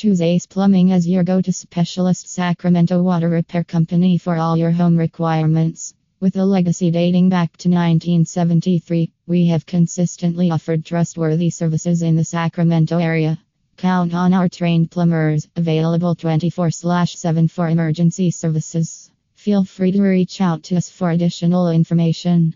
Choose Ace Plumbing as your go to specialist Sacramento water repair company for all your home requirements. With a legacy dating back to 1973, we have consistently offered trustworthy services in the Sacramento area. Count on our trained plumbers, available 24 7 for emergency services. Feel free to reach out to us for additional information.